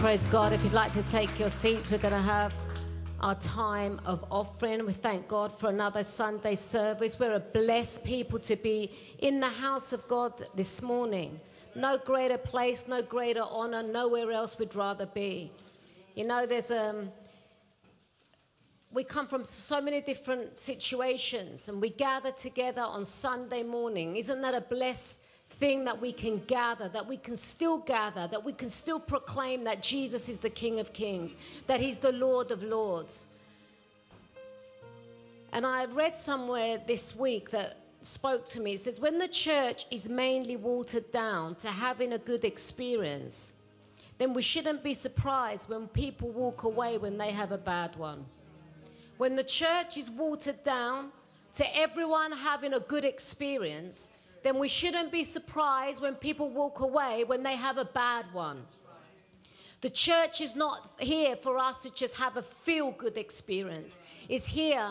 Praise God. If you'd like to take your seats, we're going to have our time of offering. We thank God for another Sunday service. We're a blessed people to be in the house of God this morning. No greater place, no greater honor, nowhere else we'd rather be. You know, there's um we come from so many different situations and we gather together on Sunday morning. Isn't that a blessed thing that we can gather, that we can still gather, that we can still proclaim that Jesus is the King of Kings, that He's the Lord of Lords. And I read somewhere this week that spoke to me. It says, when the church is mainly watered down to having a good experience, then we shouldn't be surprised when people walk away when they have a bad one. When the church is watered down to everyone having a good experience, then we shouldn't be surprised when people walk away when they have a bad one. The church is not here for us to just have a feel good experience. It's here,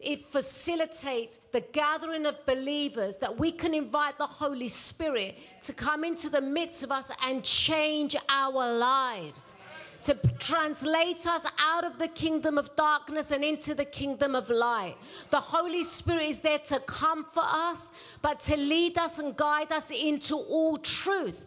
it facilitates the gathering of believers that we can invite the Holy Spirit to come into the midst of us and change our lives to translate us out of the kingdom of darkness and into the kingdom of light. The Holy Spirit is there to comfort us, but to lead us and guide us into all truth.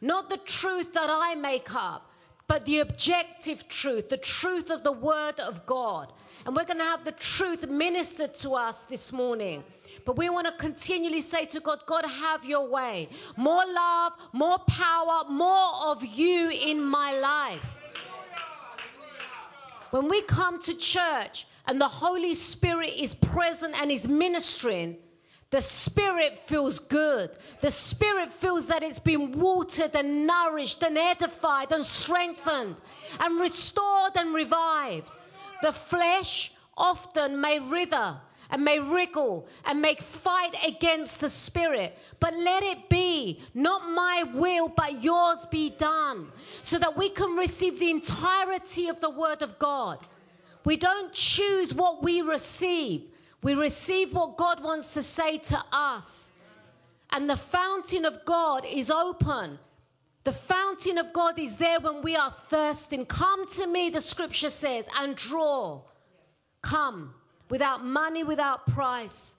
Not the truth that I make up, but the objective truth, the truth of the Word of God. And we're going to have the truth ministered to us this morning. But we want to continually say to God, God, have your way. More love, more power, more of you in my life. When we come to church and the Holy Spirit is present and is ministering, the spirit feels good. The spirit feels that it's been watered and nourished and edified and strengthened and restored and revived. The flesh often may wither and may wriggle and may fight against the spirit. But let it be, not my will, but yours be done, so that we can receive the entirety of the word of God. We don't choose what we receive. We receive what God wants to say to us. And the fountain of God is open. The fountain of God is there when we are thirsting. Come to me, the scripture says, and draw. Come without money, without price.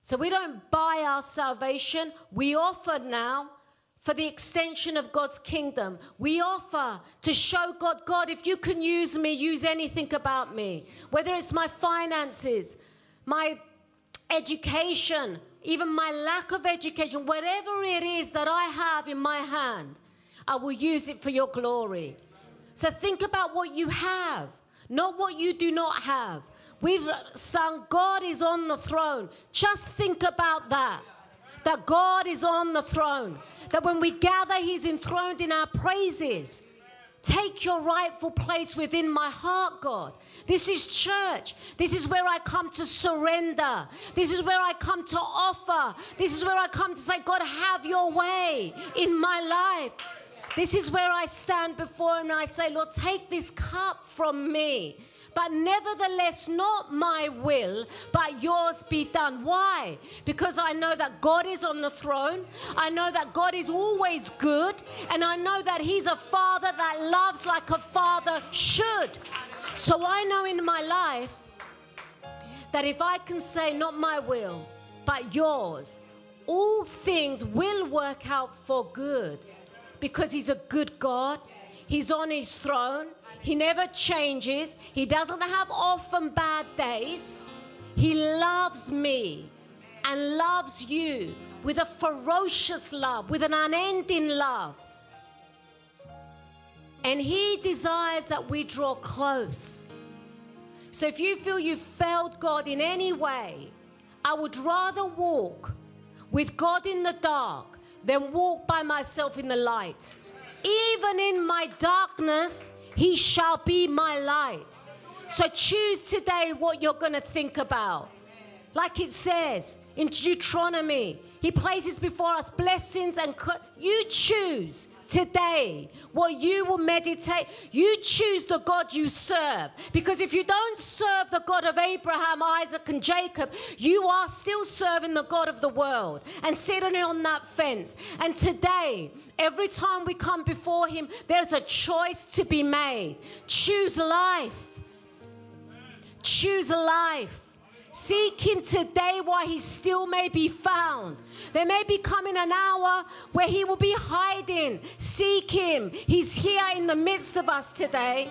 So we don't buy our salvation. We offer now for the extension of God's kingdom. We offer to show God, God, if you can use me, use anything about me. Whether it's my finances, my education, even my lack of education, whatever it is that I have in my hand, I will use it for your glory. So think about what you have, not what you do not have. We've sung, God is on the throne. Just think about that. That God is on the throne. That when we gather, He's enthroned in our praises. Take your rightful place within my heart, God. This is church. This is where I come to surrender. This is where I come to offer. This is where I come to say, God, have your way in my life. This is where I stand before Him and I say, Lord, take this cup from me. But nevertheless, not my will, but yours be done. Why? Because I know that God is on the throne. I know that God is always good. And I know that He's a Father that loves like a father should. So I know in my life that if I can say, not my will, but yours, all things will work out for good because He's a good God. He's on His throne. He never changes. He doesn't have often bad days. He loves me and loves you with a ferocious love, with an unending love. And He desires that we draw close. So if you feel you've failed God in any way, I would rather walk with God in the dark than walk by myself in the light. Even in my darkness, he shall be my light. So choose today what you're going to think about. Like it says in Deuteronomy, He places before us blessings and you choose today what you will meditate. You choose the God you serve. Because if you don't serve the God of Abraham, Isaac, and Jacob, you are still serving the God of the world and sitting on that fence. And today, every time we come before Him, there's a choice to be made. Choose life. Choose life. Seek him today while he still may be found. There may be coming an hour where he will be hiding. Seek him. He's here in the midst of us today.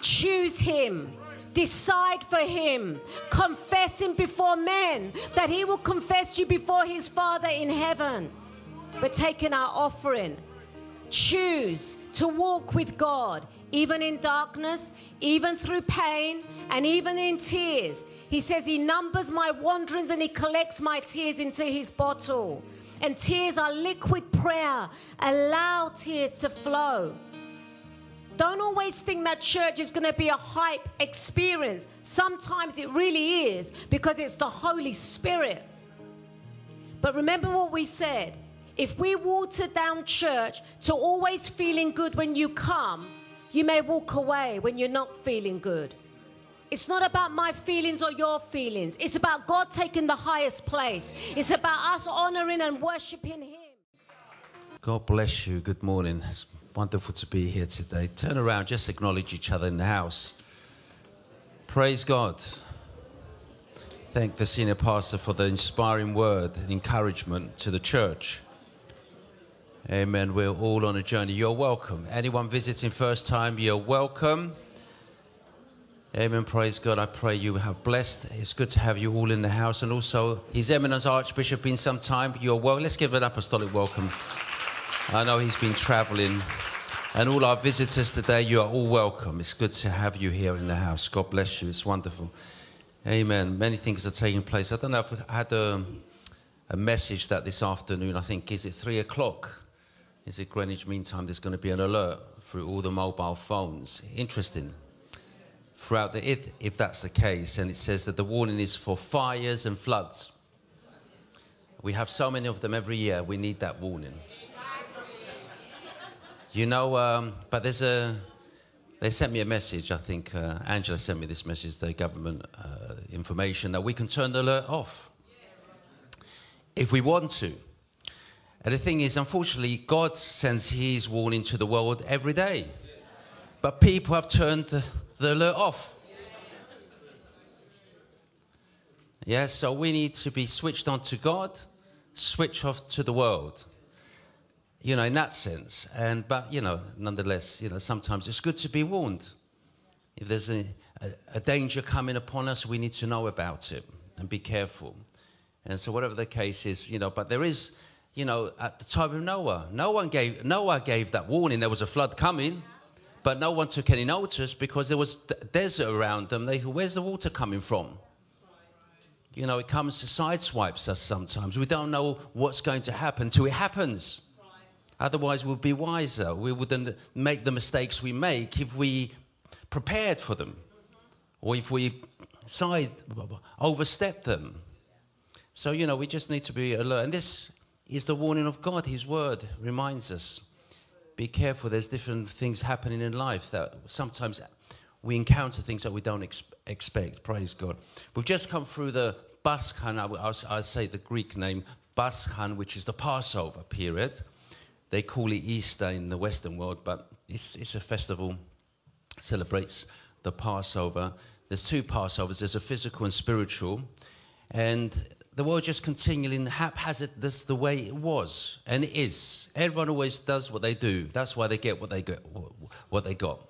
Choose him. Decide for him. Confess him before men that he will confess you before his Father in heaven. We're taking our offering. Choose to walk with God, even in darkness, even through pain, and even in tears. He says he numbers my wanderings and he collects my tears into his bottle. And tears are liquid prayer. Allow tears to flow. Don't always think that church is going to be a hype experience. Sometimes it really is because it's the Holy Spirit. But remember what we said. If we water down church to always feeling good when you come, you may walk away when you're not feeling good. It's not about my feelings or your feelings. It's about God taking the highest place. It's about us honoring and worshiping Him. God bless you. Good morning. It's wonderful to be here today. Turn around, just acknowledge each other in the house. Praise God. Thank the senior pastor for the inspiring word and encouragement to the church. Amen. We're all on a journey. You're welcome. Anyone visiting first time, you're welcome. Amen. Praise God. I pray you have blessed. It's good to have you all in the house. And also, His Eminence Archbishop been some time. You're well. Let's give an apostolic welcome. I know he's been traveling. And all our visitors today, you are all welcome. It's good to have you here in the house. God bless you. It's wonderful. Amen. Many things are taking place. I don't know if I had a, a message that this afternoon, I think, is it three o'clock? Is it Greenwich Mean Time? There's going to be an alert through all the mobile phones. Interesting throughout the if, if that's the case, and it says that the warning is for fires and floods. We have so many of them every year. We need that warning. You know, um, but there's a. They sent me a message. I think uh, Angela sent me this message. The government uh, information that we can turn the alert off if we want to. And the thing is, unfortunately, God sends His warning to the world every day. But people have turned the, the alert off. Yeah, so we need to be switched on to God, switch off to the world. You know, in that sense. And but you know, nonetheless, you know, sometimes it's good to be warned. If there's a, a, a danger coming upon us, we need to know about it and be careful. And so whatever the case is, you know, but there is, you know, at the time of Noah, no one gave Noah gave that warning there was a flood coming. But no one took any notice because there was desert around them. They thought, where's the water coming from? You know, it comes to sideswipes us sometimes. We don't know what's going to happen until it happens. Otherwise, we'll be wiser. We wouldn't make the mistakes we make if we prepared for them or if we side overstep them. So, you know, we just need to be alert. And this is the warning of God. His word reminds us be careful. There's different things happening in life that sometimes we encounter things that we don't ex- expect. Praise God. We've just come through the Paschan, I, say the Greek name Paschan, which is the Passover period. They call it Easter in the Western world, but it's, it's a festival, celebrates the Passover. There's two Passovers. There's a physical and spiritual, and the world just continually haphazard this the way it was and it is. Everyone always does what they do. That's why they get what they get what they got.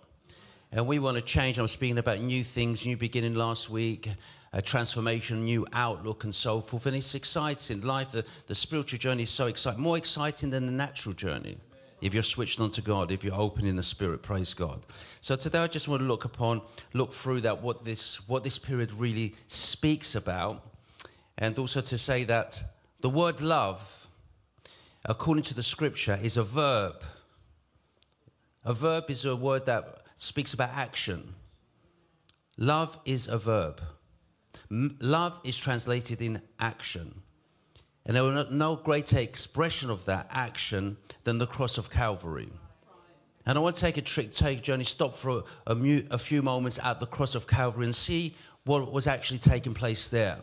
And we want to change. I'm speaking about new things new beginning last week a transformation new outlook and so forth. And it's exciting. Life the, the spiritual journey is so exciting more exciting than the natural journey. If you're switched on to God, if you're open in the spirit, praise God. So today I just want to look upon, look through that, what this, what this period really speaks about, and also to say that the word love, according to the scripture, is a verb. A verb is a word that speaks about action. Love is a verb. Love is translated in action. And there was no greater expression of that action than the cross of Calvary. And I want to take a trick, take a journey, stop for a, a, a few moments at the cross of Calvary and see what was actually taking place there.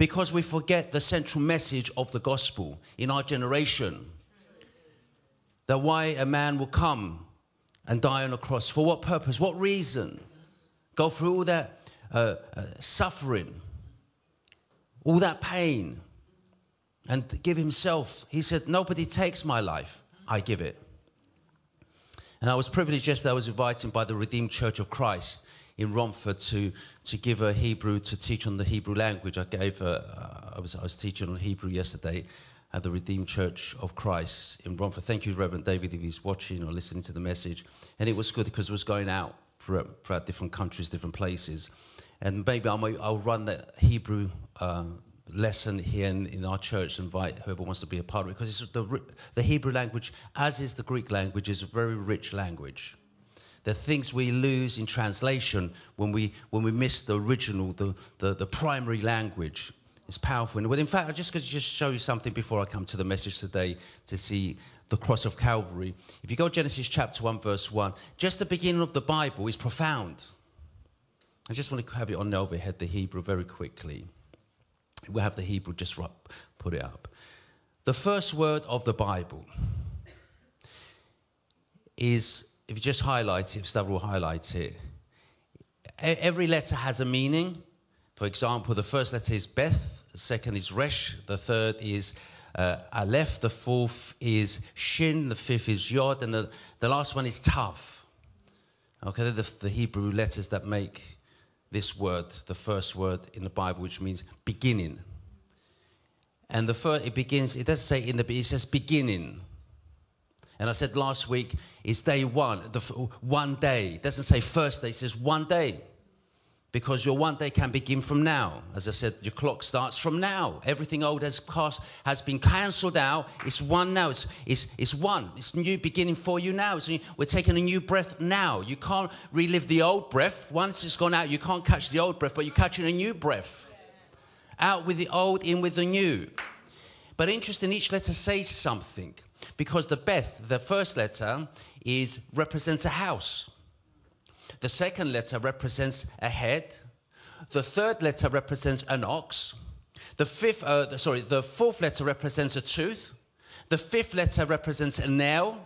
Because we forget the central message of the gospel in our generation. That why a man will come and die on a cross. For what purpose? What reason? Go through all that uh, uh, suffering, all that pain, and give himself. He said, Nobody takes my life, I give it. And I was privileged yesterday, I was invited by the Redeemed Church of Christ in Romford to, to give a Hebrew, to teach on the Hebrew language. I gave, a, I, was, I was teaching on Hebrew yesterday at the Redeemed Church of Christ in Romford. Thank you, Reverend David, if he's watching or listening to the message. And it was good because it was going out throughout different countries, different places. And maybe I'll, I'll run the Hebrew uh, lesson here in, in, our church, and invite whoever wants to be a part of it, because the, the Hebrew language, as is the Greek language, is a very rich language. The things we lose in translation when we when we miss the original, the, the, the primary language. It's powerful. Well, in fact, I'm just going to just show you something before I come to the message today to see the cross of Calvary. If you go Genesis chapter 1, verse 1, just the beginning of the Bible is profound. I just want to have it on the overhead, the Hebrew, very quickly. We'll have the Hebrew just put it up. The first word of the Bible is, if you just highlight it, if Stavro will highlight it. Every letter has a meaning. For example, the first letter is Beth, the second is Resh, the third is uh, Aleph, the fourth is Shin, the fifth is Yod, and the, the last one is Tav. Okay, they're the, the Hebrew letters that make this word, the first word in the Bible, which means beginning. And the first, it begins, it doesn't say in the, it says beginning. And I said last week, it's day one, the one day. It doesn't say first day, it says one day because your one day can begin from now. As I said, your clock starts from now. Everything old has has been cancelled out. It's one now. It's, it's, it's one. It's new beginning for you now. New, we're taking a new breath now. You can't relive the old breath. Once it's gone out, you can't catch the old breath, but you're catching a new breath. Out with the old, in with the new. But interesting, each letter says something because the Beth, the first letter, is represents a house. The second letter represents a head. The third letter represents an ox. The fifth, uh, sorry, the fourth letter represents a tooth. The fifth letter represents a nail,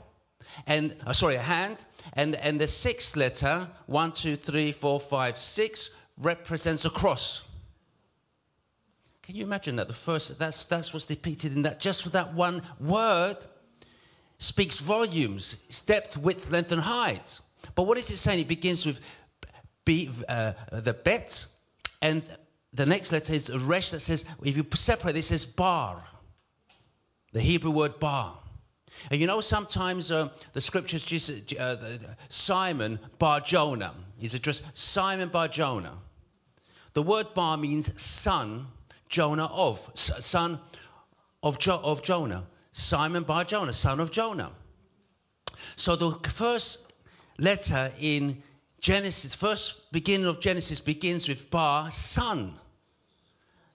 and uh, sorry, a hand. And and the sixth letter, one, two, three, four, five, six, represents a cross. Can you imagine that? The first, that's that's what's depicted in that. Just for that one word, speaks volumes. Its depth, width, length, and height. But what is it saying? It begins with uh, the bet, and the next letter is resh that says, if you separate, it says bar. The Hebrew word bar. And you know, sometimes uh, the scriptures, Jesus, uh, Simon Bar Jonah, he's addressed Simon Bar Jonah. The word bar means son, Jonah of, son of, jo- of Jonah. Simon Bar Jonah, son of Jonah. So the first letter in Genesis, first beginning of Genesis begins with bar, son.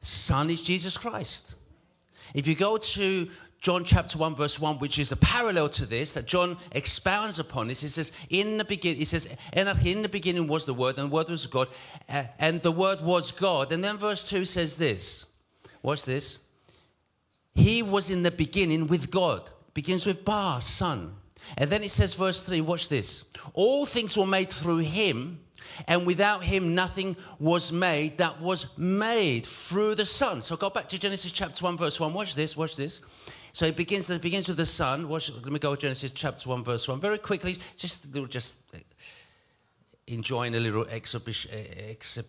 Son is Jesus Christ. If you go to John chapter 1 verse 1, which is a parallel to this, that John expounds upon this. He says, in the beginning, he says, in the beginning was the Word, and the Word was God, uh, and the Word was God. And then verse 2 says this. Watch this. He was in the beginning with God. Begins with Bar, Son. And then it says, verse 3, watch this. All things were made through him, and without him nothing was made that was made through the Son. So go back to Genesis chapter 1, verse 1. Watch this, watch this. So it begins, it begins with the Son. Watch, let me go to Genesis chapter 1, verse 1. Very quickly, just, just enjoying a little exhibition, eh, eh,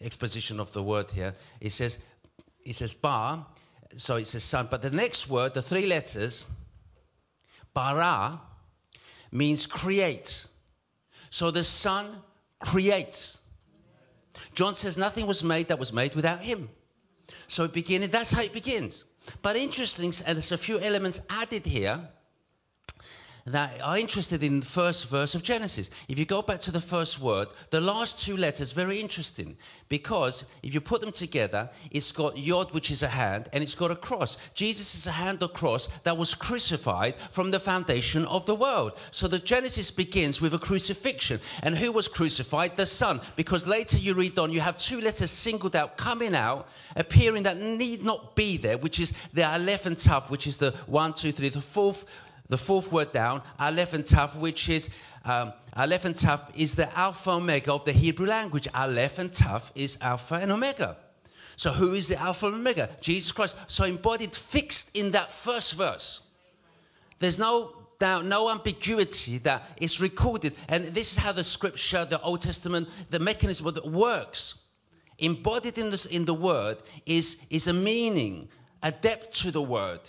exposition of the word here. It says, it says bar, so it says son. But the next word, the three letters, bara, means create. So the Son creates. John says nothing was made that was made without him. So it that's how it begins. But interesting, and there's a few elements added here. That are interested in the first verse of Genesis. If you go back to the first word, the last two letters very interesting because if you put them together, it's got yod, which is a hand, and it's got a cross. Jesus is a hand or cross that was crucified from the foundation of the world. So the Genesis begins with a crucifixion. And who was crucified? The Son. Because later you read on, you have two letters singled out, coming out, appearing that need not be there, which is the Aleph and Tav, which is the one, two, three, the fourth the fourth word down, Aleph and Tav, which is um, Aleph and Tav is the Alpha Omega of the Hebrew language. Aleph and Tav is Alpha and Omega. So who is the Alpha and Omega? Jesus Christ. So embodied, fixed in that first verse. There's no doubt, no ambiguity that it's recorded. And this is how the scripture, the Old Testament, the mechanism that works. Embodied in the, in the word is, is a meaning, a depth to the word.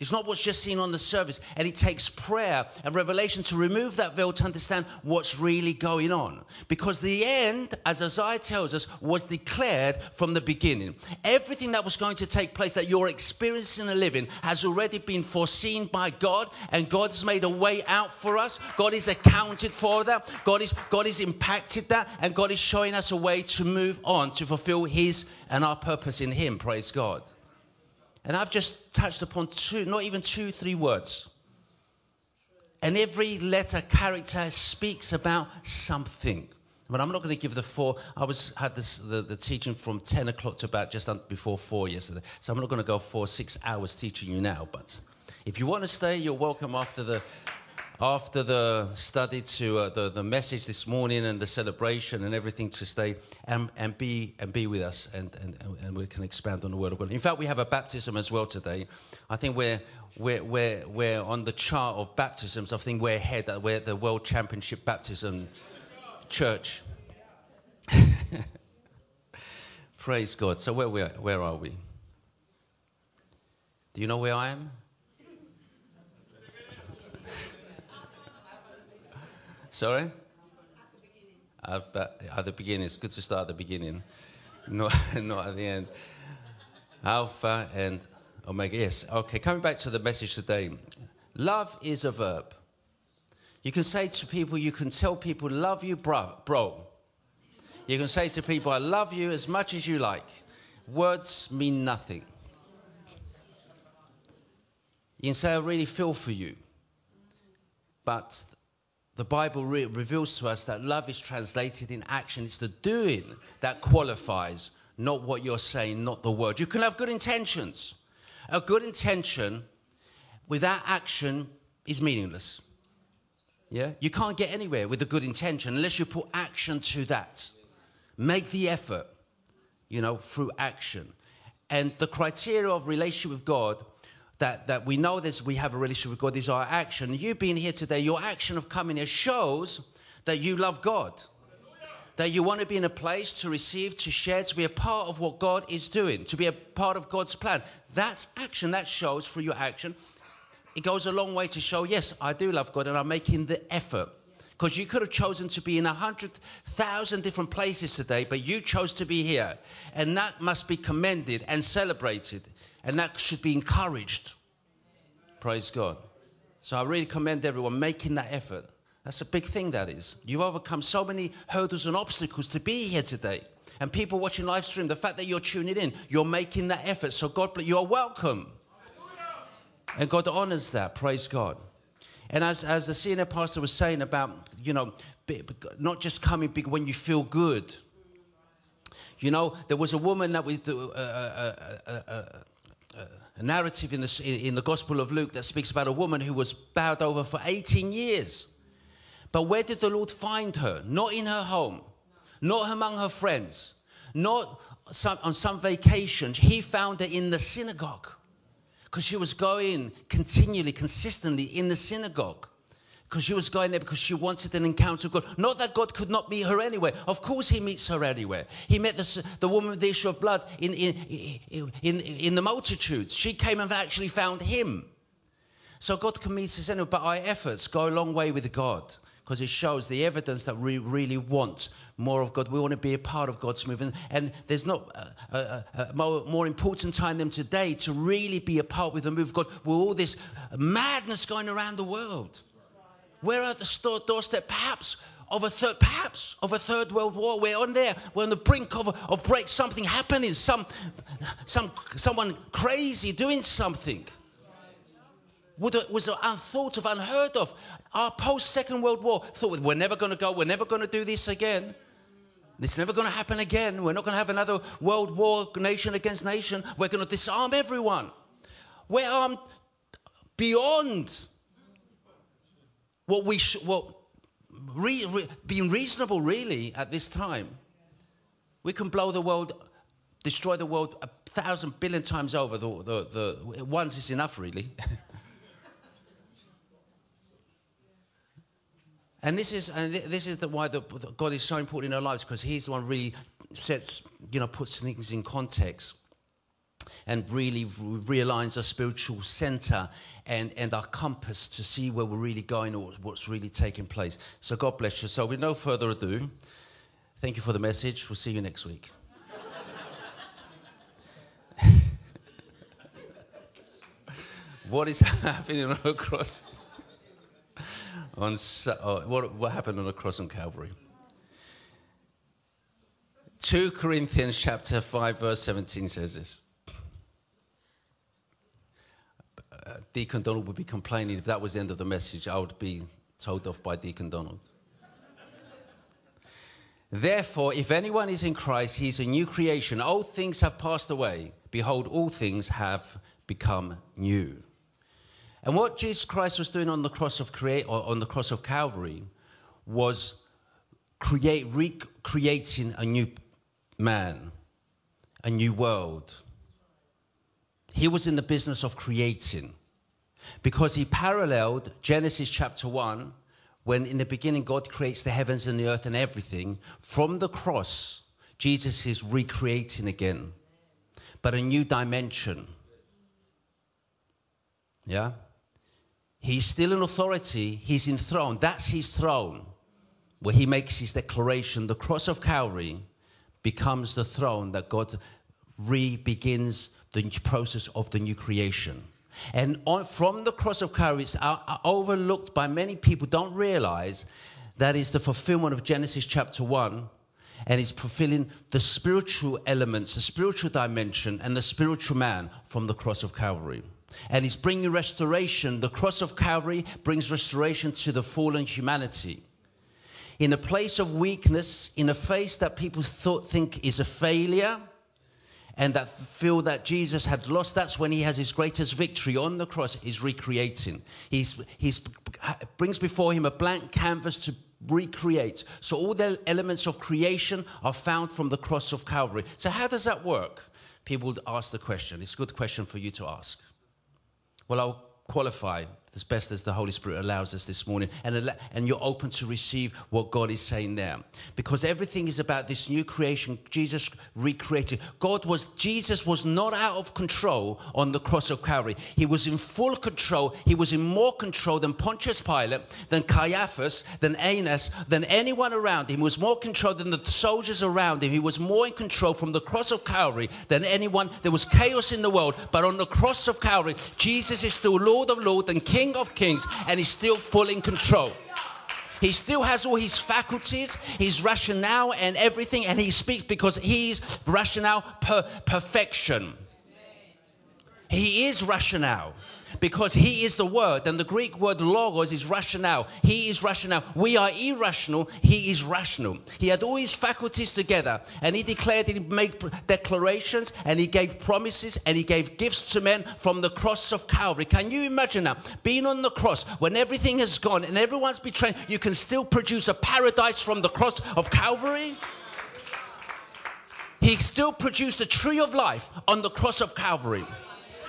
It's not what's just seen on the surface. And it takes prayer and revelation to remove that veil to understand what's really going on. Because the end, as Isaiah tells us, was declared from the beginning. Everything that was going to take place that you're experiencing and living has already been foreseen by God, and God has made a way out for us. God is accounted for that. God is God is impacted that, and God is showing us a way to move on to fulfill His and our purpose in Him. Praise God. And I've just touched upon two, not even two, three words. And every letter character speaks about something. But I'm not going to give the four. I was had this, the, the teaching from 10 o'clock to about just before four yesterday. So I'm not going to go four, six hours teaching you now. But if you want to stay, you're welcome after the after the study to uh, the, the message this morning and the celebration and everything to stay and, and be and be with us and, and, and we can expand on the word of God. In fact, we have a baptism as well today. I think we're we're, we're, we're on the chart of baptisms. I think we're ahead. We're the World Championship Baptism Church. Praise God. So where we where are we? Do you know where I am? Sorry? At the, at the beginning. It's good to start at the beginning, not, not at the end. Alpha and Omega. Yes. Okay. Coming back to the message today. Love is a verb. You can say to people, you can tell people, love you, bro. You can say to people, I love you as much as you like. Words mean nothing. You can say, I really feel for you. But the Bible re- reveals to us that love is translated in action. It's the doing that qualifies, not what you're saying, not the word. You can have good intentions. A good intention without action is meaningless. Yeah? You can't get anywhere with a good intention unless you put action to that. Make the effort, you know, through action. And the criteria of relationship with God that, that we know this, we have a relationship with God, is our action. You being here today, your action of coming here shows that you love God. That you want to be in a place to receive, to share, to be a part of what God is doing, to be a part of God's plan. That's action. That shows through your action. It goes a long way to show, yes, I do love God and I'm making the effort. Because you could have chosen to be in a hundred thousand different places today, but you chose to be here. And that must be commended and celebrated. And that should be encouraged. Praise God. So I really commend everyone making that effort. That's a big thing, that is. You've overcome so many hurdles and obstacles to be here today. And people watching live stream, the fact that you're tuning in, you're making that effort. So God, you're welcome. And God honors that. Praise God. And as, as the senior pastor was saying about, you know, not just coming big when you feel good. You know, there was a woman that was, uh, uh, uh, a narrative in the, in the Gospel of Luke that speaks about a woman who was bowed over for 18 years. But where did the Lord find her? Not in her home, not among her friends, not some, on some vacation. He found her in the synagogue because she was going continually, consistently in the synagogue. Because she was going there because she wanted an encounter with God. Not that God could not meet her anywhere. Of course, He meets her anywhere. He met the, the woman with the issue of blood in, in, in, in the multitudes. She came and actually found Him. So God can meet us anywhere, but our efforts go a long way with God because it shows the evidence that we really want more of God. We want to be a part of God's movement. And there's not a, a, a more, more, important time than today to really be a part with the move of God with all this madness going around the world. We're at the doorstep, perhaps of a third, perhaps of a third world war. We're on there. We're on the brink of of break. Something happening. Some, some, someone crazy doing something. Would, was unthought of, unheard of. Our post Second World War thought we're never going to go. We're never going to do this again. It's never going to happen again. We're not going to have another world war, nation against nation. We're going to disarm everyone. We're armed beyond what we sh- what re- re- being reasonable really at this time. We can blow the world, destroy the world a thousand billion times over. The, the, the once is enough really. And this is and this is the, why the God is so important in our lives because He's the one really sets you know puts things in context and really realigns our spiritual center and, and our compass to see where we're really going or what's really taking place. So God bless you. So with no further ado, thank you for the message. We'll see you next week. what is happening on the cross? on uh, what, what happened on the cross on Calvary? 2 Corinthians chapter 5 verse 17 says this. Deacon Donald would be complaining if that was the end of the message. I would be told off by Deacon Donald. Therefore, if anyone is in Christ, he is a new creation. Old things have passed away. Behold, all things have become new. And what Jesus Christ was doing on the cross of create or on the cross of Calvary was create recreating a new man, a new world. He was in the business of creating because he paralleled Genesis chapter 1 when in the beginning God creates the heavens and the earth and everything. From the cross, Jesus is recreating again, but a new dimension. Yeah? He's still in authority, he's enthroned. That's his throne where he makes his declaration. The cross of Calvary becomes the throne that God re begins the process of the new creation. And on, from the cross of Calvary, it's uh, uh, overlooked by many people, don't realize that is the fulfillment of Genesis chapter 1 and is fulfilling the spiritual elements, the spiritual dimension, and the spiritual man from the cross of Calvary. And he's bringing restoration. The cross of Calvary brings restoration to the fallen humanity. In a place of weakness, in a face that people thought, think is a failure, and that feel that Jesus had lost, that's when he has his greatest victory on the cross. He's recreating. He's brings before him a blank canvas to recreate. So all the elements of creation are found from the cross of Calvary. So how does that work? People would ask the question. It's a good question for you to ask. Well, I'll qualify as best as the Holy Spirit allows us this morning, and, and you're open to receive what God is saying there. Because everything is about this new creation, Jesus recreated. God was, Jesus was not out of control on the cross of Calvary. He was in full control. He was in more control than Pontius Pilate, than Caiaphas, than Annas, than anyone around him. He was more control than the soldiers around him. He was more in control from the cross of Calvary than anyone. There was chaos in the world, but on the cross of Calvary, Jesus is still Lord of Lords and King King of Kings, and he's still full in control. He still has all his faculties, his rationale, and everything, and he speaks because he's rationale per perfection. He is rationale because he is the word. And the greek word logos is rationale. He is rationale. We are irrational. He is rational. He had all his faculties together and he declared he made declarations and he gave promises and he gave gifts to men from the cross of calvary. Can you imagine that? being on the cross when everything has gone and everyone's betrayed you can still produce a paradise from the cross of calvary? He still produced a tree of life on the cross of calvary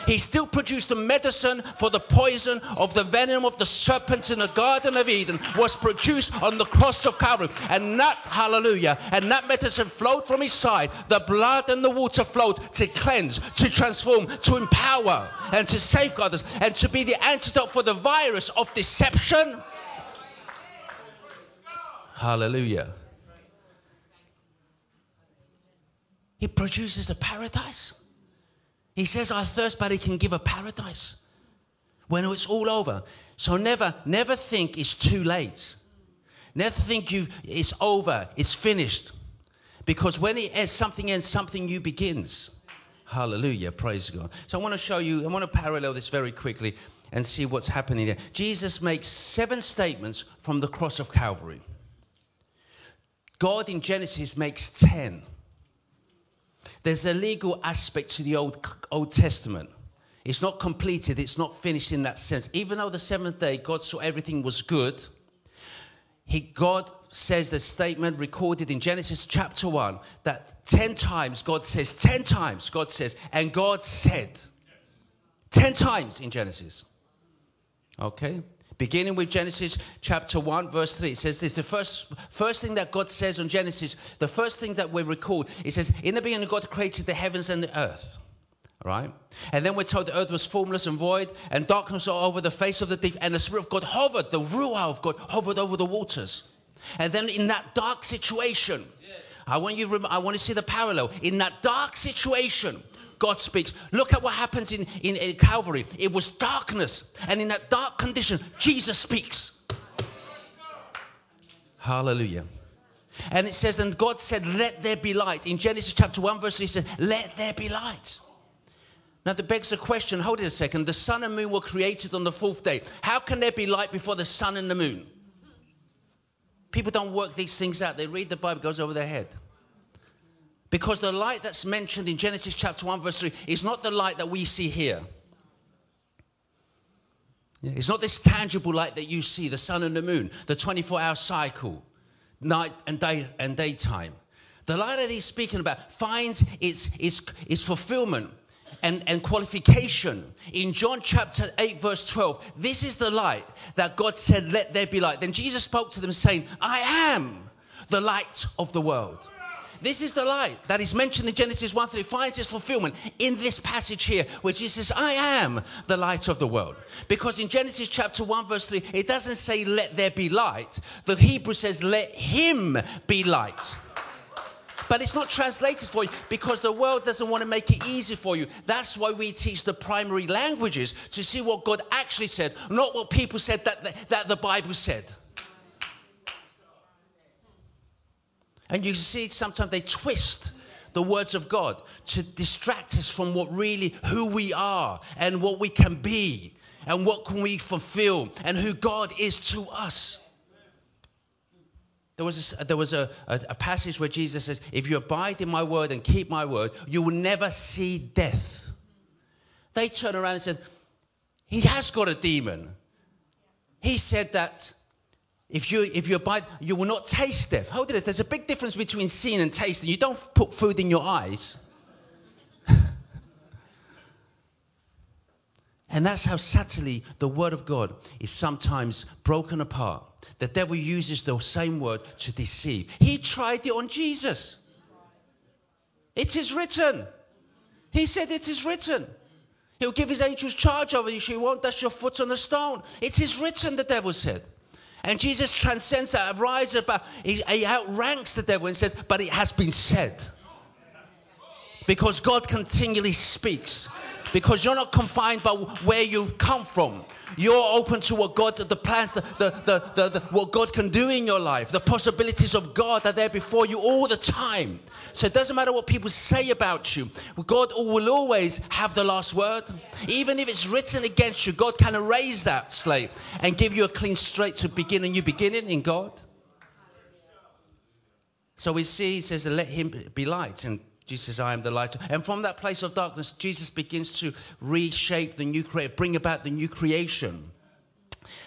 he still produced the medicine for the poison of the venom of the serpents in the Garden of Eden was produced on the cross of Calvary. And that, hallelujah, and that medicine flowed from his side. The blood and the water flowed to cleanse, to transform, to empower, and to safeguard us, and to be the antidote for the virus of deception. Hallelujah. He produces a paradise. He says, I thirst, but He can give a paradise. when it's all over. So never, never think it's too late. Never think you it's over, it's finished. Because when it ends, something ends, something new begins. Hallelujah. Praise God. So I want to show you, I want to parallel this very quickly and see what's happening there. Jesus makes seven statements from the cross of Calvary. God in Genesis makes ten. There's a legal aspect to the Old, Old Testament. It's not completed, it's not finished in that sense. Even though the seventh day God saw everything was good, he, God says the statement recorded in Genesis chapter 1 that 10 times God says, 10 times God says, and God said. 10 times in Genesis. Okay? Beginning with Genesis chapter 1, verse 3, it says this the first, first thing that God says on Genesis, the first thing that we record, it says, In the beginning, God created the heavens and the earth. Right? And then we're told the earth was formless and void, and darkness all over the face of the deep, and the Spirit of God hovered, the Ruah of God hovered over the waters. And then in that dark situation, I want you I want to see the parallel. In that dark situation, God speaks. Look at what happens in, in, in Calvary. It was darkness. And in that dark condition, Jesus speaks. Hallelujah. And it says, and God said, Let there be light. In Genesis chapter 1, verse 3, he said, Let there be light. Now, that begs the question hold it a second. The sun and moon were created on the fourth day. How can there be light before the sun and the moon? People don't work these things out. They read the Bible, goes over their head. Because the light that's mentioned in Genesis chapter 1, verse 3 is not the light that we see here. It's not this tangible light that you see, the sun and the moon, the 24 hour cycle, night and day and daytime. The light that he's speaking about finds its, its, its fulfillment and, and qualification in John chapter 8, verse 12. This is the light that God said, Let there be light. Then Jesus spoke to them, saying, I am the light of the world. This is the light that is mentioned in Genesis 1 3, finds its fulfillment in this passage here, where Jesus says, I am the light of the world. Because in Genesis chapter 1, verse 3, it doesn't say, Let there be light. The Hebrew says, Let him be light. But it's not translated for you because the world doesn't want to make it easy for you. That's why we teach the primary languages to see what God actually said, not what people said that the, that the Bible said. And you see, sometimes they twist the words of God to distract us from what really who we are and what we can be and what can we fulfill and who God is to us. There was, a, there was a, a, a passage where Jesus says, If you abide in my word and keep my word, you will never see death. They turned around and said, He has got a demon. He said that if you if you abide, you will not taste death. Hold it. There's a big difference between seeing and tasting. You don't put food in your eyes. and that's how subtly the word of God is sometimes broken apart. The devil uses the same word to deceive. He tried it on Jesus. It is written. He said, It is written. He'll give his angels charge over you. She won't dash your foot on a stone. It is written, the devil said. And Jesus transcends that, rises above, uh, he, he outranks the devil and says, But it has been said. Because God continually speaks. Because you're not confined by where you come from. You're open to what God, the plans, the, the, the, the, what God can do in your life. The possibilities of God are there before you all the time. So it doesn't matter what people say about you. God will always have the last word. Even if it's written against you, God can erase that slate and give you a clean slate to begin a new beginning in God. So we see, he says, let him be light. And Jesus says, I am the light. And from that place of darkness, Jesus begins to reshape the new creation, bring about the new creation.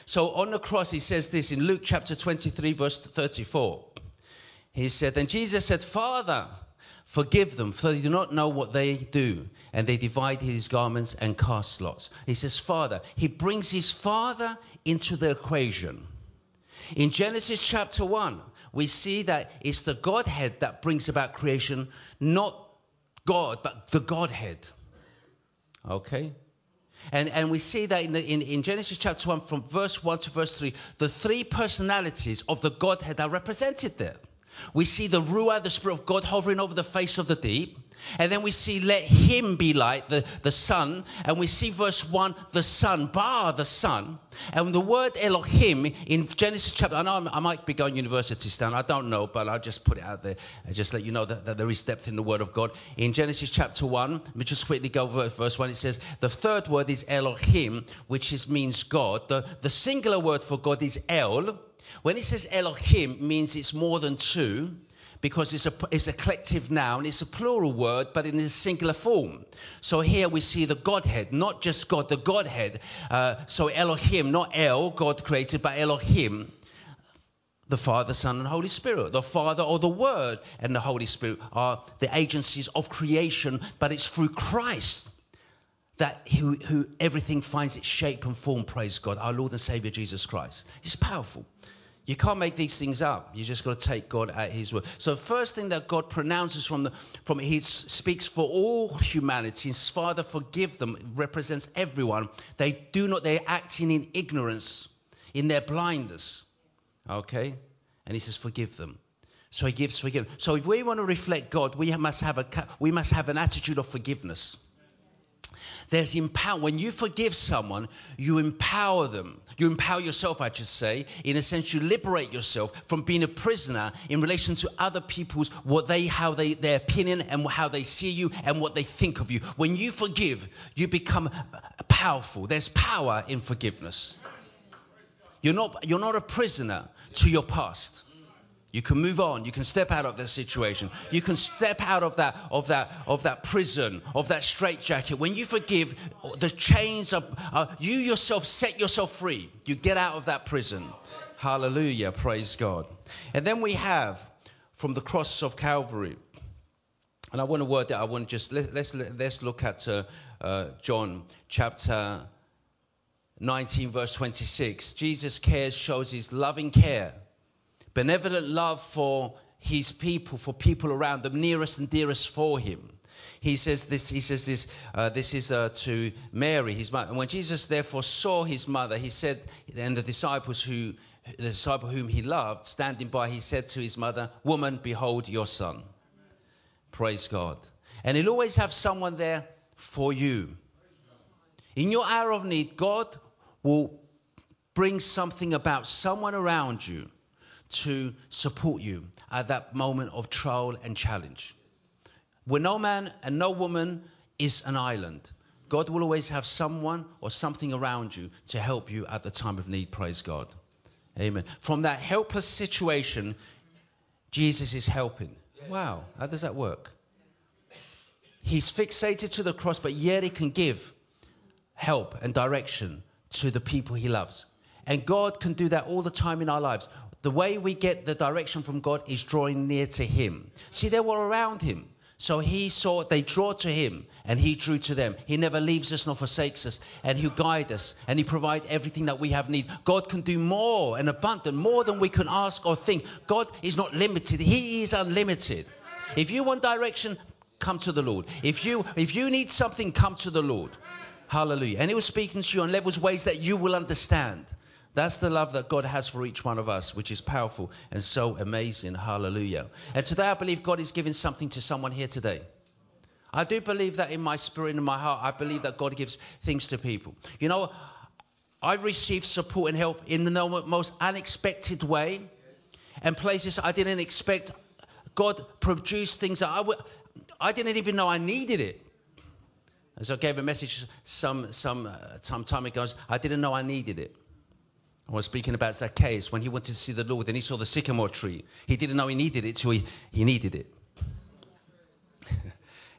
So on the cross, he says this in Luke chapter 23, verse 34. He said, Then Jesus said, Father, forgive them, for they do not know what they do. And they divide his garments and cast lots. He says, Father. He brings his Father into the equation. In Genesis chapter 1, we see that it's the Godhead that brings about creation, not God, but the Godhead. Okay? And, and we see that in, the, in, in Genesis chapter 1, from verse 1 to verse 3, the three personalities of the Godhead are represented there. We see the Ruah, the Spirit of God, hovering over the face of the deep. And then we see, let him be light, the, the Son. And we see verse 1, the Son, Bar, the Son. And the word Elohim in Genesis chapter, I know I might be going university, Stan, I don't know, but I'll just put it out there just let you know that, that there is depth in the word of God. In Genesis chapter 1, let me just quickly go verse, verse 1, it says, the third word is Elohim, which is, means God. The, the singular word for God is El. When it says Elohim, means it's more than two because it's a, it's a collective noun, it's a plural word, but in a singular form. So here we see the Godhead, not just God, the Godhead. Uh, so Elohim, not El, God created, but Elohim, the Father, Son, and Holy Spirit. The Father or the Word and the Holy Spirit are the agencies of creation, but it's through Christ that who, who everything finds its shape and form, praise God, our Lord and Savior Jesus Christ. It's powerful. You can't make these things up. You just got to take God at His word. So, first thing that God pronounces from the from He speaks for all humanity. His Father, forgive them. Represents everyone. They do not. They're acting in ignorance, in their blindness. Okay, and He says, forgive them. So He gives forgiveness. So, if we want to reflect God, we must have a we must have an attitude of forgiveness. There's empower. When you forgive someone, you empower them. You empower yourself, I should say. In a sense, you liberate yourself from being a prisoner in relation to other people's what they, how they, their opinion and how they see you and what they think of you. When you forgive, you become powerful. There's power in forgiveness. You're not, you're not a prisoner to your past. You can move on. You can step out of that situation. You can step out of that of that of that prison of that straitjacket. When you forgive, the chains of uh, you yourself set yourself free. You get out of that prison. Hallelujah. Praise God. And then we have from the cross of Calvary. And I want to word that. I want to just let, us let's, let's look at uh, uh, John chapter 19 verse 26. Jesus cares shows his loving care benevolent love for his people, for people around them, nearest and dearest for him. He says this. He says this. Uh, this is uh, to Mary, his mother. And when Jesus therefore saw his mother, he said, and the disciples who, the disciple whom he loved, standing by, he said to his mother, "Woman, behold your son." Praise God. And he'll always have someone there for you. In your hour of need, God will bring something about someone around you to support you at that moment of trial and challenge. Where no man and no woman is an island. God will always have someone or something around you to help you at the time of need. Praise God. Amen. From that helpless situation, Jesus is helping. Wow, how does that work? He's fixated to the cross, but yet he can give help and direction to the people he loves. And God can do that all the time in our lives. The way we get the direction from God is drawing near to Him. See, they were around Him. So he saw they draw to him and he drew to them. He never leaves us nor forsakes us and he'll guide us and he provide everything that we have need. God can do more and abundant, more than we can ask or think. God is not limited. He is unlimited. If you want direction, come to the Lord. If you if you need something, come to the Lord. Hallelujah. And he was speaking to you on levels, ways that you will understand. That's the love that God has for each one of us, which is powerful and so amazing. Hallelujah. And today I believe God is giving something to someone here today. I do believe that in my spirit and my heart. I believe that God gives things to people. You know, I've received support and help in the most unexpected way and places I didn't expect. God produced things that I I didn't even know I needed it. As I gave a message some some uh, some time ago, I didn't know I needed it. I was speaking about Zacchaeus when he wanted to see the Lord and he saw the sycamore tree. He didn't know he needed it, so he, he needed it.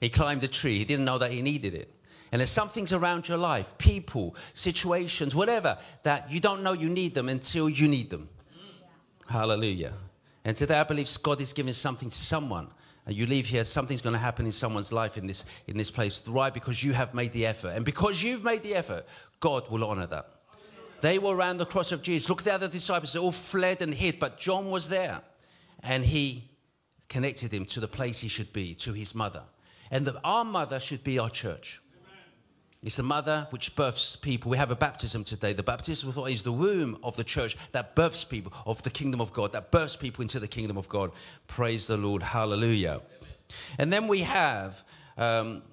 he climbed the tree. He didn't know that he needed it. And there's some things around your life, people, situations, whatever, that you don't know you need them until you need them. Hallelujah. And today I believe God is giving something to someone. And you leave here, something's going to happen in someone's life in this in this place. Why? Because you have made the effort. And because you've made the effort, God will honor that. They were around the cross of Jesus. Look at the other disciples. They all fled and hid, but John was there. And he connected him to the place he should be, to his mother. And the, our mother should be our church. It's the mother which births people. We have a baptism today. The baptism is the womb of the church that births people of the kingdom of God, that births people into the kingdom of God. Praise the Lord. Hallelujah. And then we have um,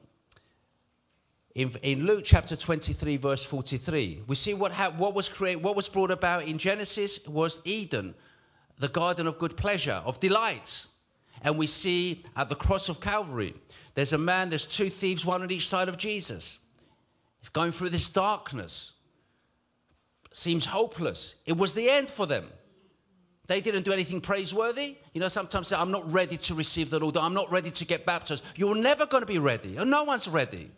in, in, Luke chapter 23, verse 43, we see what, ha- what was created, what was brought about in Genesis was Eden, the garden of good pleasure, of delight. And we see at the cross of Calvary, there's a man, there's two thieves, one on each side of Jesus going through this darkness. Seems hopeless. It was the end for them. They didn't do anything praiseworthy. You know, sometimes I'm not ready to receive the Lord. I'm not ready to get baptized. You're never going to be ready. And no one's ready.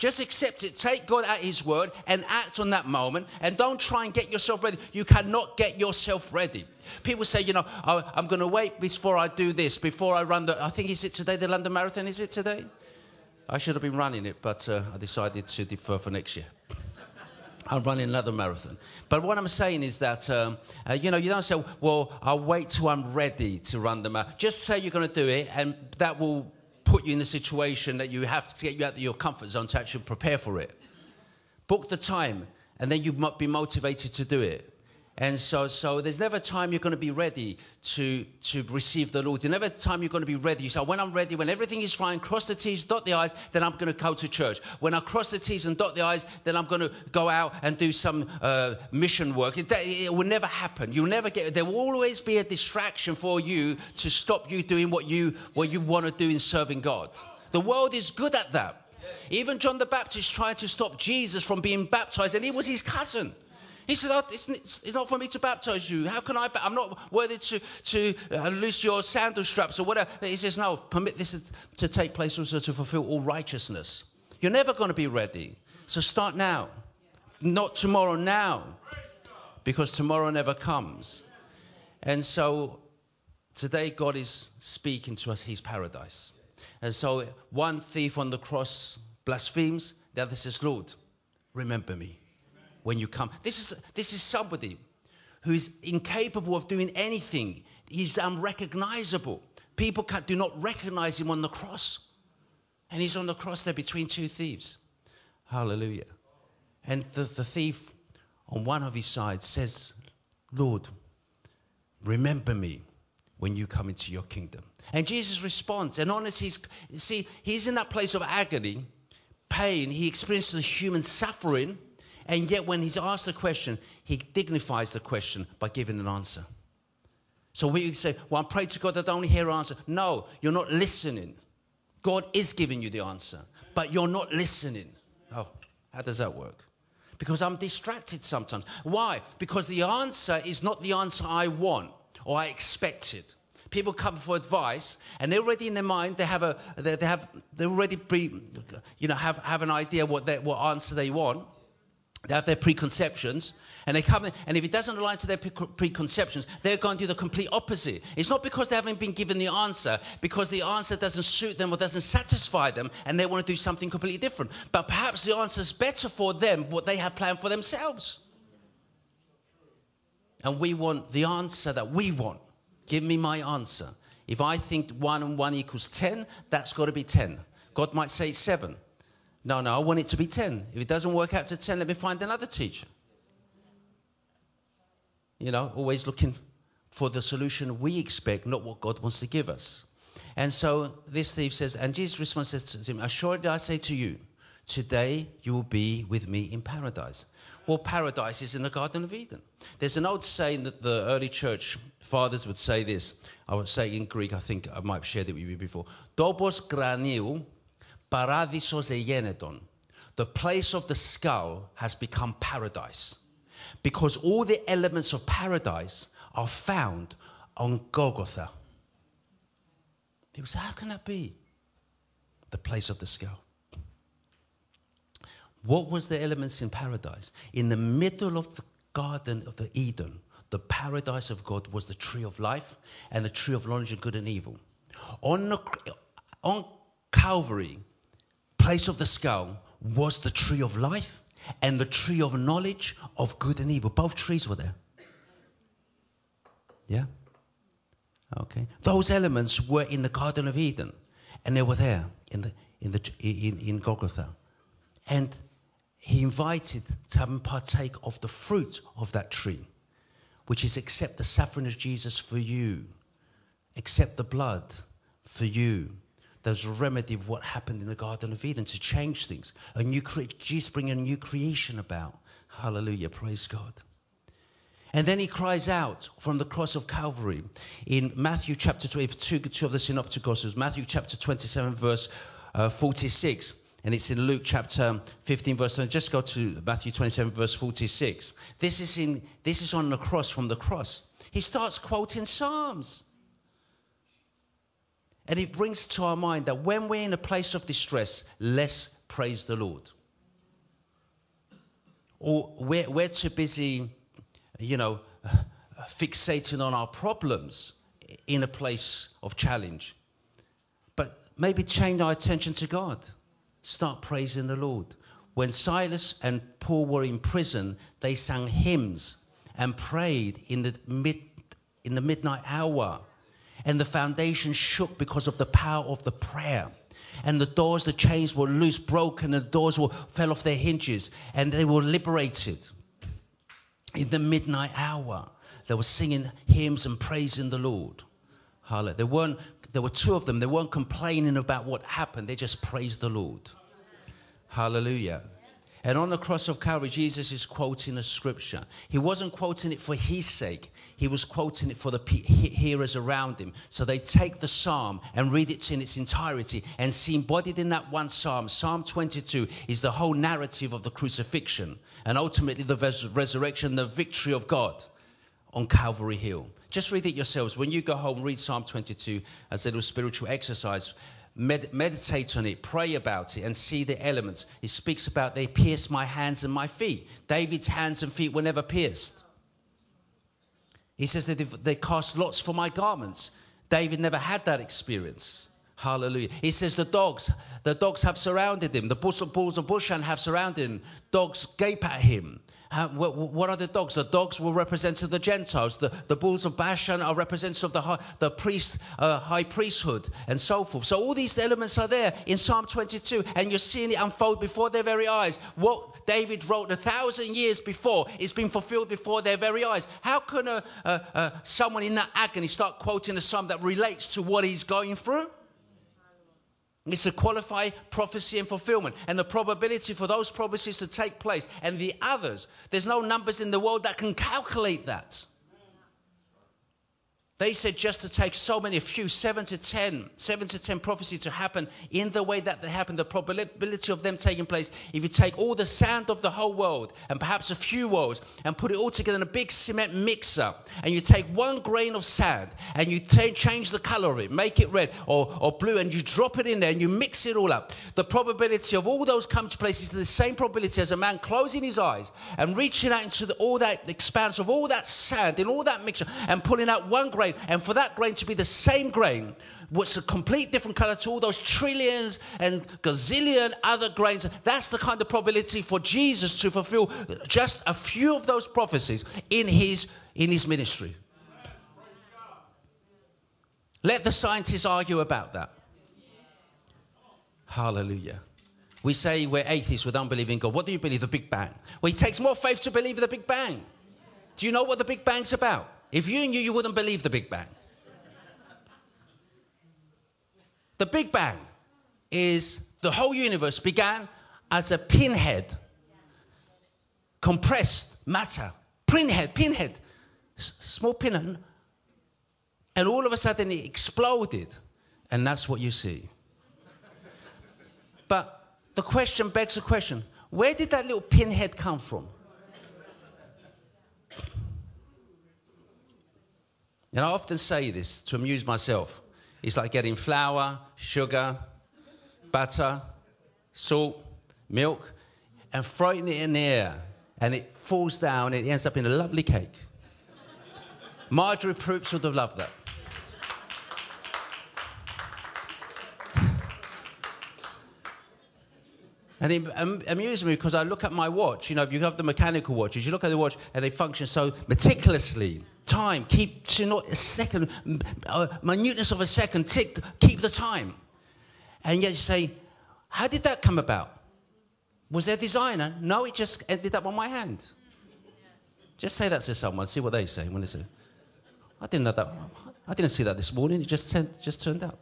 Just accept it. Take God at His word and act on that moment. And don't try and get yourself ready. You cannot get yourself ready. People say, you know, oh, I'm going to wait before I do this, before I run the. I think is it today the London Marathon? Is it today? I should have been running it, but uh, I decided to defer for next year. I'm running another marathon. But what I'm saying is that, um, uh, you know, you don't say, well, I'll wait till I'm ready to run the marathon. Just say you're going to do it, and that will put you in the situation that you have to get you out of your comfort zone to actually prepare for it. Book the time, and then you might be motivated to do it. And so, so there's never a time you're going to be ready to, to receive the Lord. There's never a time you're going to be ready. So when I'm ready, when everything is fine, cross the T's, dot the I's, then I'm going to go to church. When I cross the T's and dot the I's, then I'm going to go out and do some uh, mission work. It, it will never happen. You'll never get. There will always be a distraction for you to stop you doing what you what you want to do in serving God. The world is good at that. Even John the Baptist tried to stop Jesus from being baptized, and he was his cousin. He said, oh, it's, it's, not for me to baptize you. How can I? I'm not worthy to, to uh, loose your sandal straps or whatever. He says, no, permit this to take place also to fulfill all righteousness. You're never going to be ready. So start now. Not tomorrow, now. Because tomorrow never comes. And so today God is speaking to us His paradise. And so one thief on the cross blasphemes, the other says, Lord, remember me when you come. This is, this is somebody who is incapable of doing anything. He's unrecognizable. People can, do not recognize him on the cross. And he's on the cross there between two thieves. Hallelujah. And the, the thief on one of his sides says, Lord, remember me when you come into your kingdom. And Jesus responds, and honestly, see, he's in that place of agony, pain. He experiences human suffering and yet, when he's asked a question, he dignifies the question by giving an answer. So we say, Well, I pray to God that I only hear answer. No, you're not listening. God is giving you the answer, but you're not listening. Oh, how does that work? Because I'm distracted sometimes. Why? Because the answer is not the answer I want or I expected. People come for advice, and they're already in their mind. They have a, they, have, they already pre, you know, have, have an idea what they, what answer they want. They have their preconceptions, and they come in, and if it doesn't align to their preconceptions, they're going to do the complete opposite. It's not because they haven't been given the answer, because the answer doesn't suit them or doesn't satisfy them, and they want to do something completely different. But perhaps the answer is better for them, what they have planned for themselves. And we want the answer that we want. Give me my answer. If I think 1 and 1 equals 10, that's got to be 10. God might say 7. No, no, I want it to be 10. If it doesn't work out to 10, let me find another teacher. You know, always looking for the solution we expect, not what God wants to give us. And so this thief says, and Jesus responds to him, Assuredly I say to you, today you will be with me in paradise. Well, paradise is in the Garden of Eden. There's an old saying that the early church fathers would say this. I would say in Greek, I think I might have shared it with you before. Topos kraniou Paradisos egeneton. The place of the skull has become paradise. Because all the elements of paradise are found on Golgotha. People say, how can that be? The place of the skull. What was the elements in paradise? In the middle of the garden of the Eden, the paradise of God was the tree of life and the tree of knowledge of good and evil. On, the, on Calvary, place of the skull was the tree of life and the tree of knowledge of good and evil. Both trees were there. Yeah? Okay. Those elements were in the Garden of Eden and they were there in the in the in, in Golgotha. And he invited to have partake of the fruit of that tree, which is accept the suffering of Jesus for you, accept the blood for you. There's a remedy of what happened in the Garden of Eden to change things. A new cre- Jesus bringing a new creation about. Hallelujah. Praise God. And then he cries out from the cross of Calvary in Matthew chapter 12, two, of the synoptic gospels, Matthew chapter 27, verse uh, 46, and it's in Luke chapter 15, verse 20. Just go to Matthew 27, verse 46. This is in this is on the cross from the cross. He starts quoting Psalms. And it brings to our mind that when we're in a place of distress, let's praise the Lord. Or we're, we're too busy, you know, fixating on our problems in a place of challenge. But maybe change our attention to God. Start praising the Lord. When Silas and Paul were in prison, they sang hymns and prayed in the mid in the midnight hour. And the foundation shook because of the power of the prayer. And the doors, the chains were loose, broken, the doors were, fell off their hinges, and they were liberated. In the midnight hour, they were singing hymns and praising the Lord. Hallelujah. They weren't, there were two of them. They weren't complaining about what happened. They just praised the Lord. Hallelujah. And on the cross of Calvary, Jesus is quoting a scripture. He wasn't quoting it for his sake, he was quoting it for the hearers around him. So they take the psalm and read it in its entirety and see embodied in that one psalm. Psalm 22 is the whole narrative of the crucifixion and ultimately the res- resurrection, the victory of God on Calvary Hill. Just read it yourselves. When you go home, read Psalm 22 as a little spiritual exercise. Med- meditate on it, pray about it, and see the elements. He speaks about they pierced my hands and my feet. David's hands and feet were never pierced. He says that they cast lots for my garments. David never had that experience. Hallelujah. He says the dogs, the dogs have surrounded him. The bulls of Bashan have surrounded him. Dogs gape at him. What, what, are the dogs? The dogs will of the Gentiles. The, the bulls of Bashan are representative of the high, the priest, uh, high priesthood, and so forth. So all these elements are there in Psalm 22, and you're seeing it unfold before their very eyes. What David wrote a thousand years before is being fulfilled before their very eyes. How can a, a, a, someone in that agony start quoting a psalm that relates to what he's going through? It's to qualify prophecy and fulfillment and the probability for those prophecies to take place and the others. There's no numbers in the world that can calculate that. They said just to take so many, a few, seven to ten, seven to ten prophecies to happen in the way that they happen, the probability of them taking place. If you take all the sand of the whole world and perhaps a few worlds and put it all together in a big cement mixer, and you take one grain of sand and you t- change the color of it, make it red or, or blue, and you drop it in there and you mix it all up, the probability of all those come to place is the same probability as a man closing his eyes and reaching out into the, all that expanse of all that sand in all that mixture and pulling out one grain grain, and for that grain to be the same grain, which a complete different color to all those trillions and gazillion other grains, that's the kind of probability for Jesus to fulfill just a few of those prophecies in his in his ministry. Let the scientists argue about that. Hallelujah. We say we're atheists, we don't God. What do you believe? The Big Bang. Well, it takes more faith to believe the Big Bang. Do you know what the Big Bang's about? If you knew, you wouldn't believe the Big Bang. The Big Bang is the whole universe began as a pinhead, compressed matter, pinhead, pinhead, small pinhead, and all of a sudden it exploded, and that's what you see. But the question begs a question: Where did that little pinhead come from? And I often say this to amuse myself. It's like getting flour, sugar, butter, salt, milk, and throwing it in the air. And it falls down and it ends up in a lovely cake. Marjorie Proops would have loved that. And it amuses me because I look at my watch. You know, if you have the mechanical watches, you look at the watch and they function so meticulously. Time, keep to not a second, uh, minuteness of a second, tick, keep the time. And yet you say, how did that come about? Was there a designer? No, it just ended up on my hand. Just say that to someone, see what they say when they say, I didn't know that. I didn't see that this morning. It just, just turned out.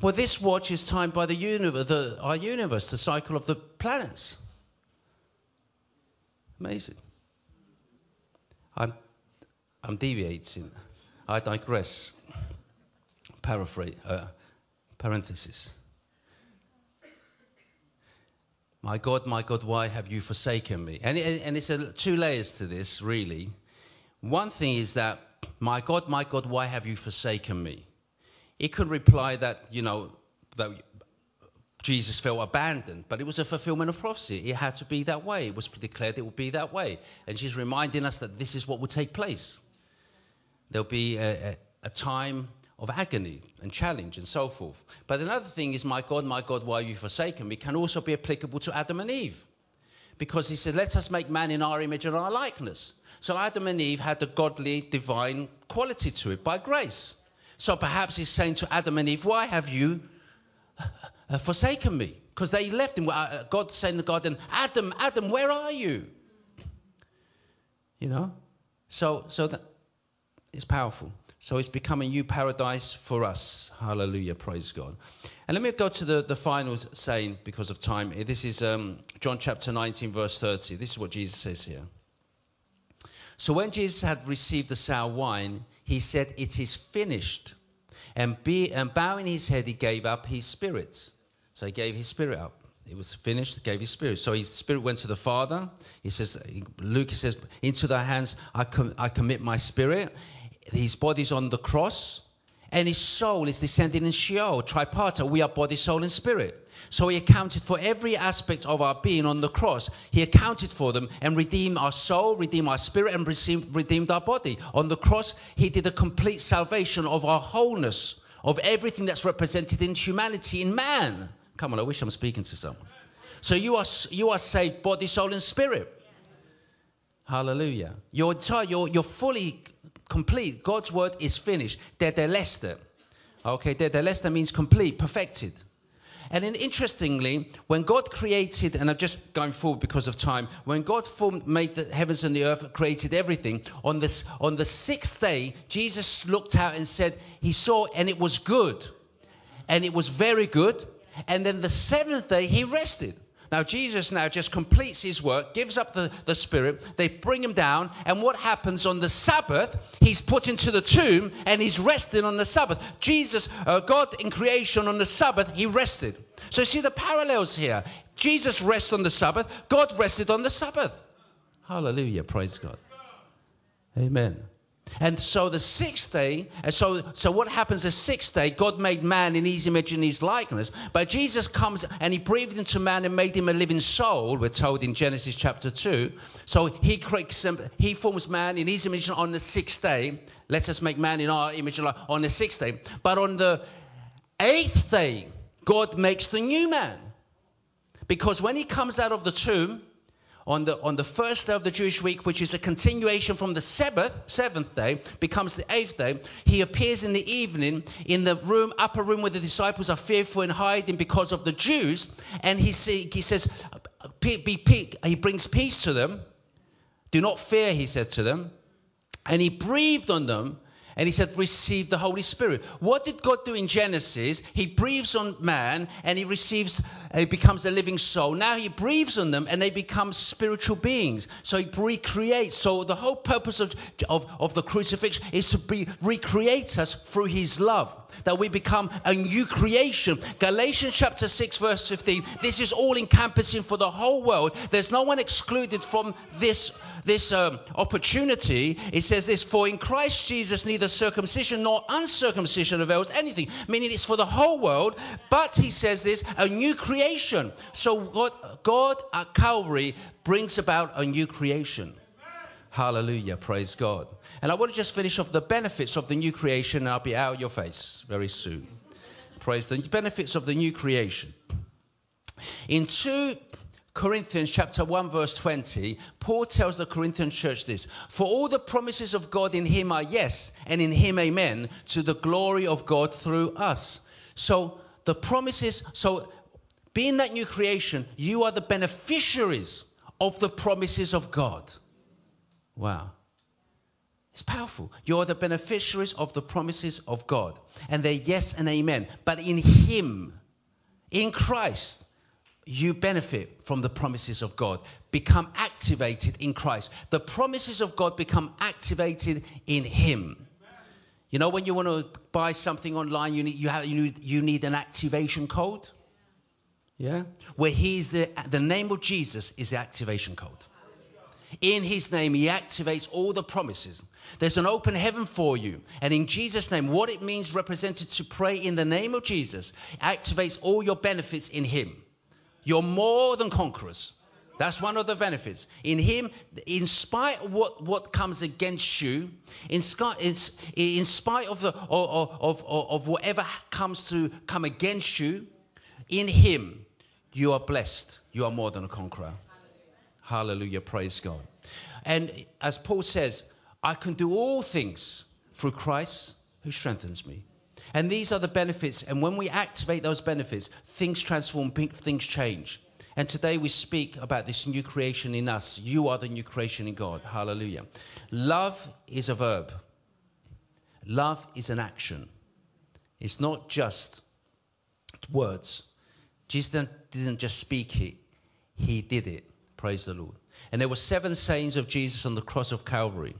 Well, this watch is timed by the universe, the, our universe, the cycle of the planets. Amazing. I'm, I'm deviating. I digress. Paraphrase, uh, parenthesis. My God, my God, why have you forsaken me? And, and it's a, two layers to this, really. One thing is that, my God, my God, why have you forsaken me? It could reply that, you know, that Jesus felt abandoned, but it was a fulfillment of prophecy. It had to be that way. It was declared it would be that way. And she's reminding us that this is what will take place. There'll be a, a, a time of agony and challenge and so forth. But another thing is, my God, my God, why have you forsaken me? can also be applicable to Adam and Eve. Because he said, let us make man in our image and our likeness. So Adam and Eve had the godly, divine quality to it by grace. So perhaps he's saying to Adam and Eve, why have you uh, forsaken me? Because they left him. Uh, God said in the garden, Adam, Adam, where are you? You know? So, so that it's powerful. So it's become a new paradise for us. Hallelujah. Praise God. And let me go to the, the final saying because of time. This is um, John chapter 19, verse 30. This is what Jesus says here. So when Jesus had received the sour wine, he said, It is finished. And, be, and bowing his head, he gave up his spirit. So he gave his spirit up. It was finished, gave his spirit. So his spirit went to the Father. He says, Luke says, Into thy hands I, com- I commit my spirit his body's on the cross, and his soul is descending in Sheol, tripartite. We are body, soul, and spirit. So he accounted for every aspect of our being on the cross. He accounted for them and redeemed our soul, redeemed our spirit, and redeemed our body. On the cross, he did a complete salvation of our wholeness, of everything that's represented in humanity, in man. Come on, I wish I'm speaking to someone. So you are you are saved, body, soul, and spirit. Hallelujah. You're, you're, you're fully complete. God's word is finished. Tetelestai. Okay, tetelestai means complete, perfected. And then interestingly, when God created, and I'm just going forward because of time, when God formed, made the heavens and the earth, created everything, on this on the sixth day, Jesus looked out and said, He saw and it was good. And it was very good. And then the seventh day he rested. Now, Jesus now just completes his work, gives up the, the spirit. They bring him down. And what happens on the Sabbath? He's put into the tomb and he's resting on the Sabbath. Jesus, uh, God in creation on the Sabbath, he rested. So, see the parallels here. Jesus rests on the Sabbath, God rested on the Sabbath. Hallelujah. Praise God. Amen. And so the sixth day, so, so what happens the sixth day? God made man in his image and his likeness. But Jesus comes and he breathed into man and made him a living soul, we're told in Genesis chapter 2. So he creates, he forms man in his image on the sixth day. Let us make man in our image on the sixth day. But on the eighth day, God makes the new man. Because when he comes out of the tomb, on the, on the first day of the Jewish week, which is a continuation from the seventh, seventh day, becomes the eighth day, he appears in the evening in the room, upper room where the disciples are fearful and hiding because of the Jews. And he, see, he says, he brings peace to them. Do not fear, he said to them. And he breathed on them and he said, Receive the Holy Spirit. What did God do in Genesis? He breathes on man and he receives, he becomes a living soul. Now he breathes on them and they become spiritual beings. So he recreates. So the whole purpose of, of, of the crucifixion is to be, recreate us through his love that we become a new creation. Galatians chapter 6, verse 15. This is all encompassing for the whole world. There's no one excluded from this, this um, opportunity. It says this For in Christ Jesus, neither circumcision nor uncircumcision avails anything, meaning it's for the whole world. But he says this a new creation. So God, God at Calvary brings about a new creation. Hallelujah. Praise God. And I want to just finish off the benefits of the new creation, and I'll be out of your face very soon. Praise the benefits of the new creation. In 2 Corinthians chapter 1 verse 20, Paul tells the Corinthian church this, for all the promises of God in him are yes, and in him amen, to the glory of God through us. So the promises, so being that new creation, you are the beneficiaries of the promises of God. Wow. It's powerful. You're the beneficiaries of the promises of God. And they're yes and amen. But in Him, in Christ, you benefit from the promises of God. Become activated in Christ. The promises of God become activated in Him. You know, when you want to buy something online, you need, you, have, you, need, you need an activation code. Yeah? Where He is the, the name of Jesus is the activation code. In His name, He activates all the promises. There's an open heaven for you. And in Jesus' name, what it means represented to pray in the name of Jesus activates all your benefits in Him. You're more than conquerors. That's one of the benefits. In Him, in spite of what, what comes against you, in, in spite of, the, of, of, of whatever comes to come against you, in Him, you are blessed. You are more than a conqueror. Hallelujah. Praise God. And as Paul says, I can do all things through Christ who strengthens me. And these are the benefits. And when we activate those benefits, things transform, things change. And today we speak about this new creation in us. You are the new creation in God. Hallelujah. Love is a verb, love is an action. It's not just words. Jesus didn't just speak it, he did it. Praise the Lord. And there were seven sayings of Jesus on the cross of Calvary.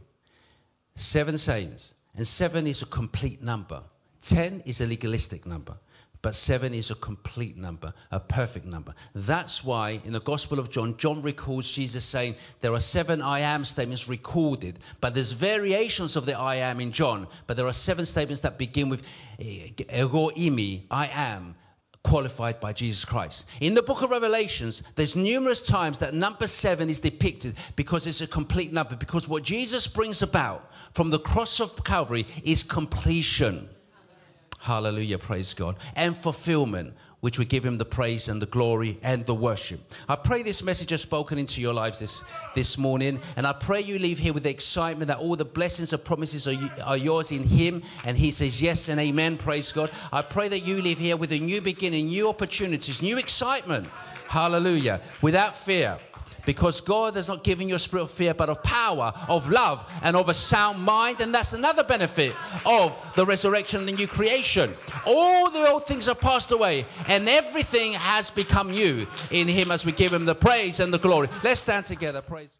Seven sayings. And seven is a complete number. Ten is a legalistic number. But seven is a complete number, a perfect number. That's why in the Gospel of John, John records Jesus saying there are seven I am statements recorded, but there's variations of the I am in John. But there are seven statements that begin with eh, ego imi, I am, qualified by Jesus Christ. In the book of Revelations, there's numerous times that number seven is depicted because it's a complete number, because what Jesus brings about from the cross of Calvary is completion. Hallelujah, praise God. And fulfillment, which we give him the praise and the glory and the worship. I pray this message has spoken into your lives this, this morning. And I pray you leave here with the excitement that all the blessings and promises are, are yours in him. And he says yes and amen, praise God. I pray that you leave here with a new beginning, new opportunities, new excitement. Hallelujah. Without fear. Because God has not given you a spirit of fear, but of power, of love, and of a sound mind. And that's another benefit of the resurrection and the new creation. All the old things have passed away, and everything has become new in Him as we give Him the praise and the glory. Let's stand together. Praise God.